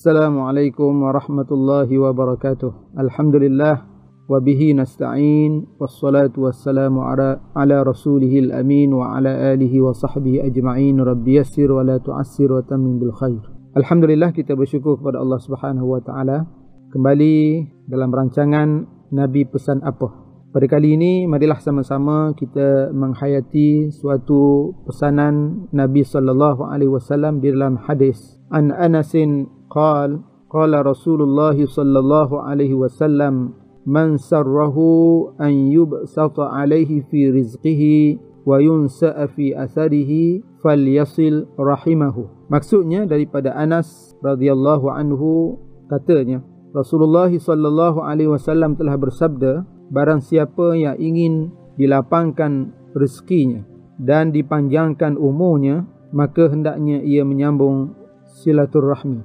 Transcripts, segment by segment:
Assalamualaikum warahmatullahi wabarakatuh. Alhamdulillah wa bihi nasta'in wassalatu wassalamu ala ala rasulihil amin wa ala alihi wa sahbihi ajma'in. Rabbi yassir wa la tu'assir wa tamin bil khair. Alhamdulillah kita bersyukur kepada Allah Subhanahu wa taala kembali dalam rancangan Nabi pesan apa? Pada kali ini marilah sama-sama kita menghayati suatu pesanan Nabi sallallahu alaihi wasallam di dalam hadis an Anasin qal qala Rasulullah sallallahu alaihi wasallam man sarrahu an yubsata alaihi fi rizqihi wa yunsa'a fi atharihi falyasil rahimahu maksudnya daripada Anas radhiyallahu anhu katanya Rasulullah sallallahu alaihi wasallam telah bersabda barang siapa yang ingin dilapangkan rezekinya dan dipanjangkan umurnya maka hendaknya ia menyambung silaturrahmi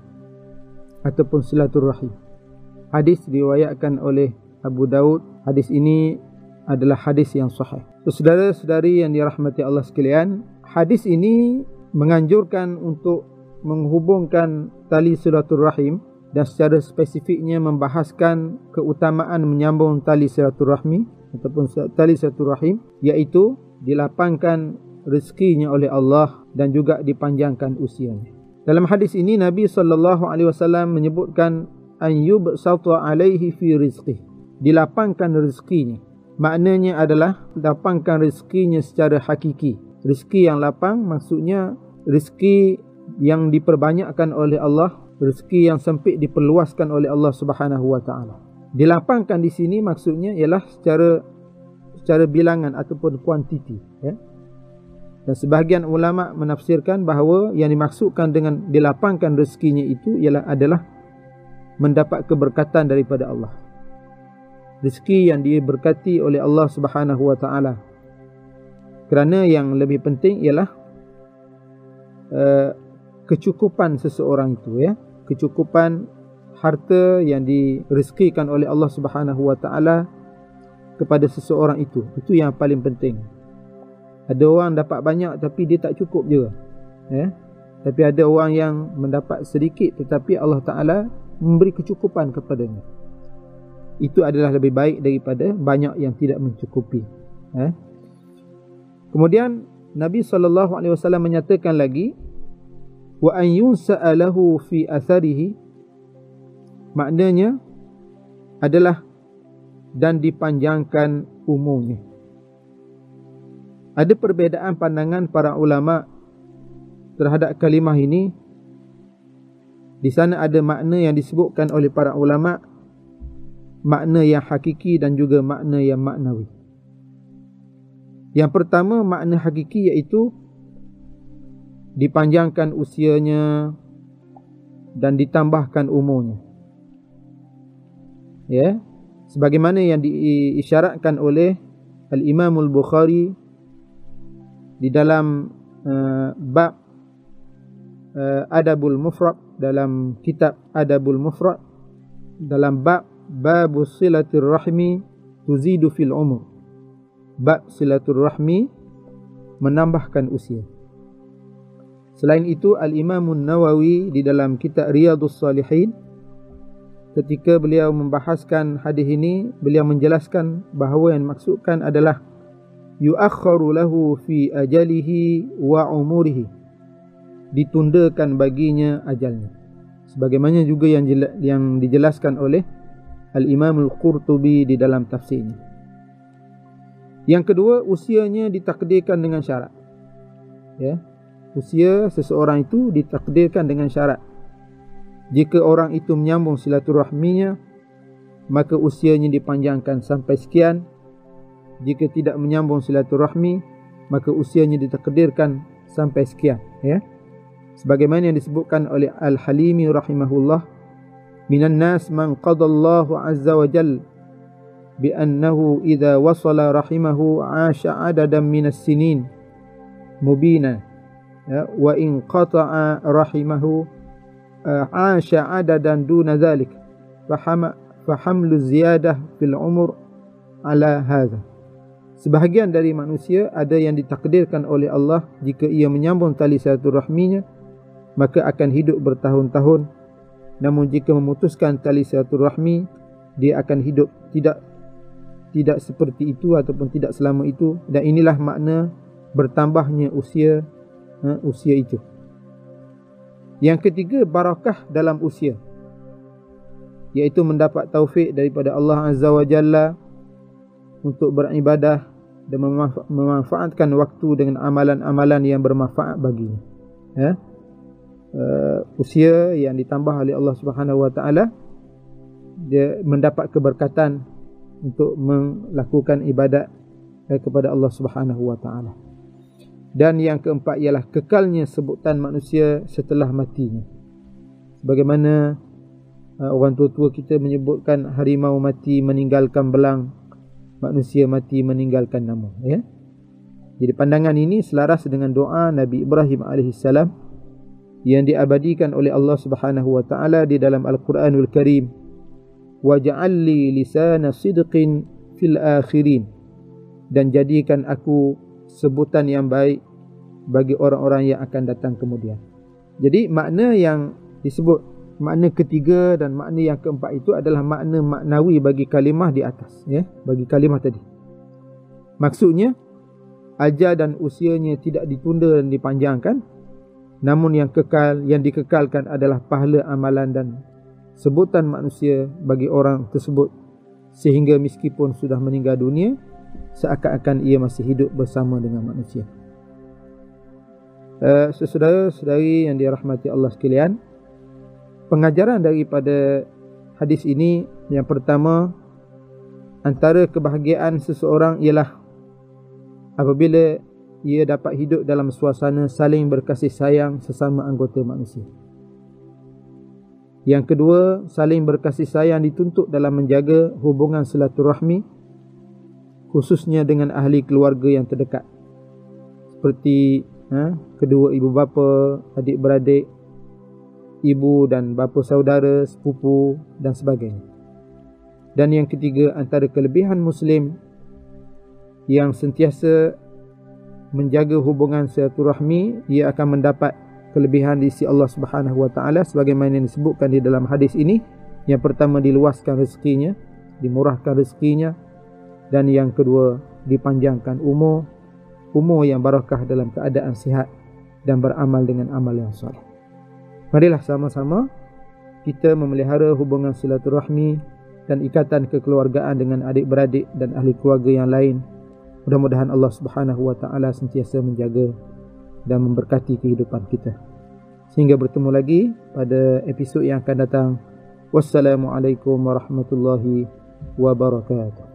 ataupun silaturrahim hadis diriwayatkan oleh Abu Daud. Hadis ini adalah hadis yang sahih. Saudara-saudari yang dirahmati Allah sekalian hadis ini menganjurkan untuk menghubungkan tali silaturrahim dan secara spesifiknya membahaskan keutamaan menyambung tali silaturahmi ataupun tali silaturahim iaitu dilapangkan rezekinya oleh Allah dan juga dipanjangkan usianya. Dalam hadis ini Nabi sallallahu alaihi wasallam menyebutkan an yubsata alaihi fi rizqi. Dilapangkan rezekinya. Maknanya adalah lapangkan rezekinya secara hakiki. Rezeki yang lapang maksudnya rezeki yang diperbanyakkan oleh Allah rezeki yang sempit diperluaskan oleh Allah Subhanahu wa taala. Dilapangkan di sini maksudnya ialah secara secara bilangan ataupun kuantiti ya. Dan sebahagian ulama menafsirkan bahawa yang dimaksudkan dengan dilapangkan rezekinya itu ialah adalah mendapat keberkatan daripada Allah. Rezeki yang diberkati oleh Allah Subhanahu wa taala. Kerana yang lebih penting ialah uh, kecukupan seseorang itu ya kecukupan harta yang direzekikan oleh Allah Subhanahu wa taala kepada seseorang itu itu yang paling penting ada orang dapat banyak tapi dia tak cukup je. Ya tapi ada orang yang mendapat sedikit tetapi Allah taala memberi kecukupan kepadanya. Itu adalah lebih baik daripada banyak yang tidak mencukupi. Ya kemudian Nabi sallallahu alaihi wasallam menyatakan lagi wa an yunsa'a lahu fi atharihi maknanya adalah dan dipanjangkan umurnya ada perbezaan pandangan para ulama terhadap kalimah ini di sana ada makna yang disebutkan oleh para ulama makna yang hakiki dan juga makna yang maknawi yang pertama makna hakiki iaitu dipanjangkan usianya dan ditambahkan umurnya. Ya. Sebagaimana yang diisyaratkan oleh Al-Imam Al-Bukhari di dalam uh, bab uh, Adabul Mufrad dalam kitab Adabul Mufrad dalam bab bab silatul rahmi tuzidu fil umur. Bab silatul rahmi menambahkan usia. Selain itu Al-Imam Nawawi di dalam kitab Riyadhus Salihin ketika beliau membahaskan hadis ini beliau menjelaskan bahawa yang dimaksudkan adalah yu'akhkharu lahu fi ajalihi wa umurihi ditundakan baginya ajalnya sebagaimana juga yang yang dijelaskan oleh Al-Imam Al-Qurtubi di dalam tafsirnya yang kedua usianya ditakdirkan dengan syarat ya usia seseorang itu ditakdirkan dengan syarat. Jika orang itu menyambung silaturahminya, maka usianya dipanjangkan sampai sekian. Jika tidak menyambung silaturahmi, maka usianya ditakdirkan sampai sekian. Ya. Sebagaimana yang disebutkan oleh Al-Halimi rahimahullah, minan nas man qadallahu azza wa jal bi annahu idza wasala rahimahu 'asha 'adadan minas sinin mubina ya, wa in qata'a rahimahu uh, asha adadan duna dhalik fahama fahamlu ziyadah fil umur ala hadha sebahagian dari manusia ada yang ditakdirkan oleh Allah jika ia menyambung tali silaturahminya maka akan hidup bertahun-tahun. Namun jika memutuskan tali silaturahmi dia akan hidup tidak tidak seperti itu ataupun tidak selama itu. Dan inilah makna bertambahnya usia ha, usia itu. Yang ketiga barakah dalam usia iaitu mendapat taufik daripada Allah Azza wa Jalla untuk beribadah dan memanfaatkan waktu dengan amalan-amalan yang bermanfaat baginya ya uh, usia yang ditambah oleh Allah Subhanahu Wa Taala dia mendapat keberkatan untuk melakukan ibadat uh, kepada Allah Subhanahu Wa Taala. Dan yang keempat ialah kekalnya sebutan manusia setelah matinya. Bagaimana uh, orang tua-tua kita menyebutkan harimau mati meninggalkan belang, manusia mati meninggalkan nama, ya. Jadi pandangan ini selaras dengan doa Nabi Ibrahim alaihissalam yang diabadikan oleh Allah Subhanahu wa taala di dalam Al-Qur'anul Karim waj'alli lisana sidqin fil akhirin dan jadikan aku sebutan yang baik bagi orang-orang yang akan datang kemudian. Jadi makna yang disebut makna ketiga dan makna yang keempat itu adalah makna maknawi bagi kalimah di atas ya, bagi kalimah tadi. Maksudnya ajar dan usianya tidak ditunda dan dipanjangkan Namun yang kekal yang dikekalkan adalah pahala amalan dan sebutan manusia bagi orang tersebut sehingga meskipun sudah meninggal dunia seakan-akan ia masih hidup bersama dengan manusia. Uh, saudara-saudari yang dirahmati Allah sekalian, pengajaran daripada hadis ini yang pertama antara kebahagiaan seseorang ialah apabila ia dapat hidup dalam suasana saling berkasih sayang sesama anggota manusia. Yang kedua, saling berkasih sayang dituntut dalam menjaga hubungan silaturahmi khususnya dengan ahli keluarga yang terdekat. Seperti ha, kedua ibu bapa, adik-beradik, ibu dan bapa saudara, sepupu dan sebagainya. Dan yang ketiga, antara kelebihan muslim yang sentiasa menjaga hubungan silaturahmi ia akan mendapat kelebihan di sisi Allah Subhanahu wa taala sebagaimana disebutkan di dalam hadis ini yang pertama diluaskan rezekinya dimurahkan rezekinya dan yang kedua dipanjangkan umur umur yang barakah dalam keadaan sihat dan beramal dengan amal yang soleh marilah sama-sama kita memelihara hubungan silaturahmi dan ikatan kekeluargaan dengan adik-beradik dan ahli keluarga yang lain Mudah-mudahan Allah Subhanahu wa taala sentiasa menjaga dan memberkati kehidupan kita. Sehingga bertemu lagi pada episod yang akan datang. Wassalamualaikum warahmatullahi wabarakatuh.